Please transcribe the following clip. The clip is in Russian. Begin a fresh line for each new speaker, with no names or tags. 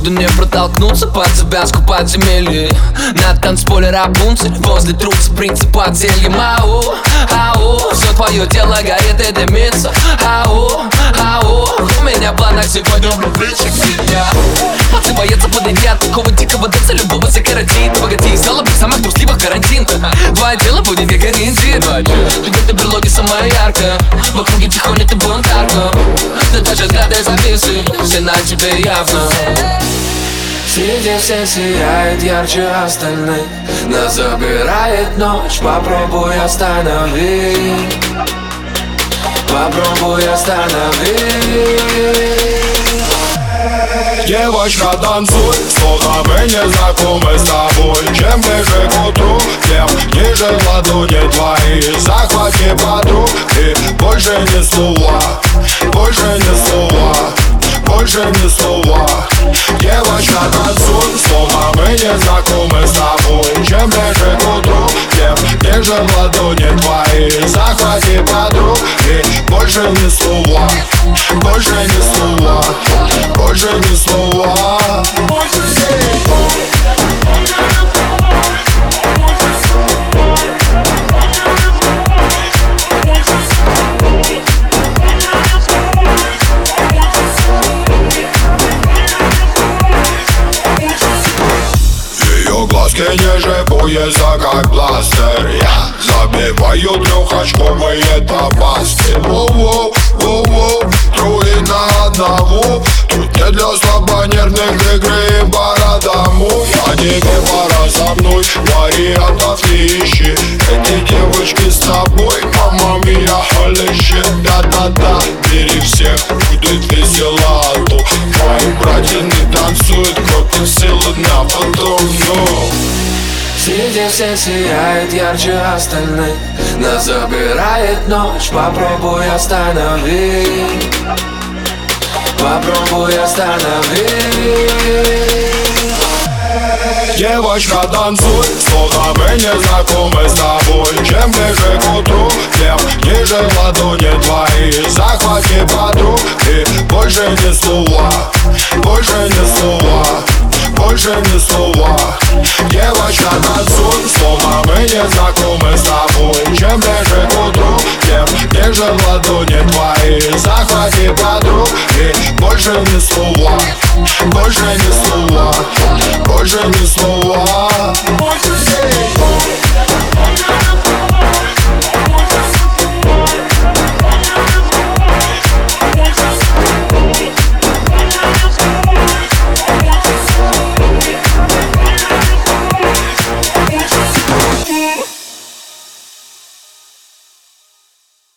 Походу не протолкнуться под завязку подземелья На танцполе Рапунцель Возле труса принцип под зельем Ау, ау Все твое тело горит и дымится. Ау, ау У меня в планах сегодня в тебя Пацан боятся подойти от такого дикого дэнса Любого закоротит Богатей стало при самых трусливых карантин. Твое дело будет как ориентир Ты где-то берлоги самая яркая. В округе тихоня ты бунтарка Даже взгляды зависы Все на тебе явно. Среди все сияет ярче остальных. Нас забирает ночь, попробуй остановить Попробуй остановить
Девочка, танцуй, словно мы не знакомы с тобой. Чем ближе к утру, тем ниже ладони твои. Захвати подруг и больше ни слова, больше ни слова больше ни слова. Девочка, танцуй, словно мы не знакомы с тобой. Чем ближе к утру, тем ниже ладони твои. Захвати подруг и больше ни слова Больше ни слова, больше ни слова. Ее глазки ниже пояса, как пластырь Я забиваю трехочковые топасти Воу-воу, воу-воу, трое на одного. Тут не для слабонервных игры по родому Я тебе пора со мной, вариантов не ищи. Эти девочки с тобой, мама мия, холище Да-да-да, бери всех, будет весело а Мои братья не танцуют, крутят силы на потом, но
Среди все сияет ярче остальных. Нас забирает ночь, попробуй остановить Попробуй остановить
Девочка, танцуй, словно мы не знакомы с тобой. Чем ближе к утру, тем ниже ладони твои. Захвати подруг и больше ни слова, ни слова. Девочка, танцуй, словно мы не знакомы с тобой Чем ближе к утру, тем ниже ладони твои Захвати подруг и больше ни слова. Больше ни слова, больше ни слова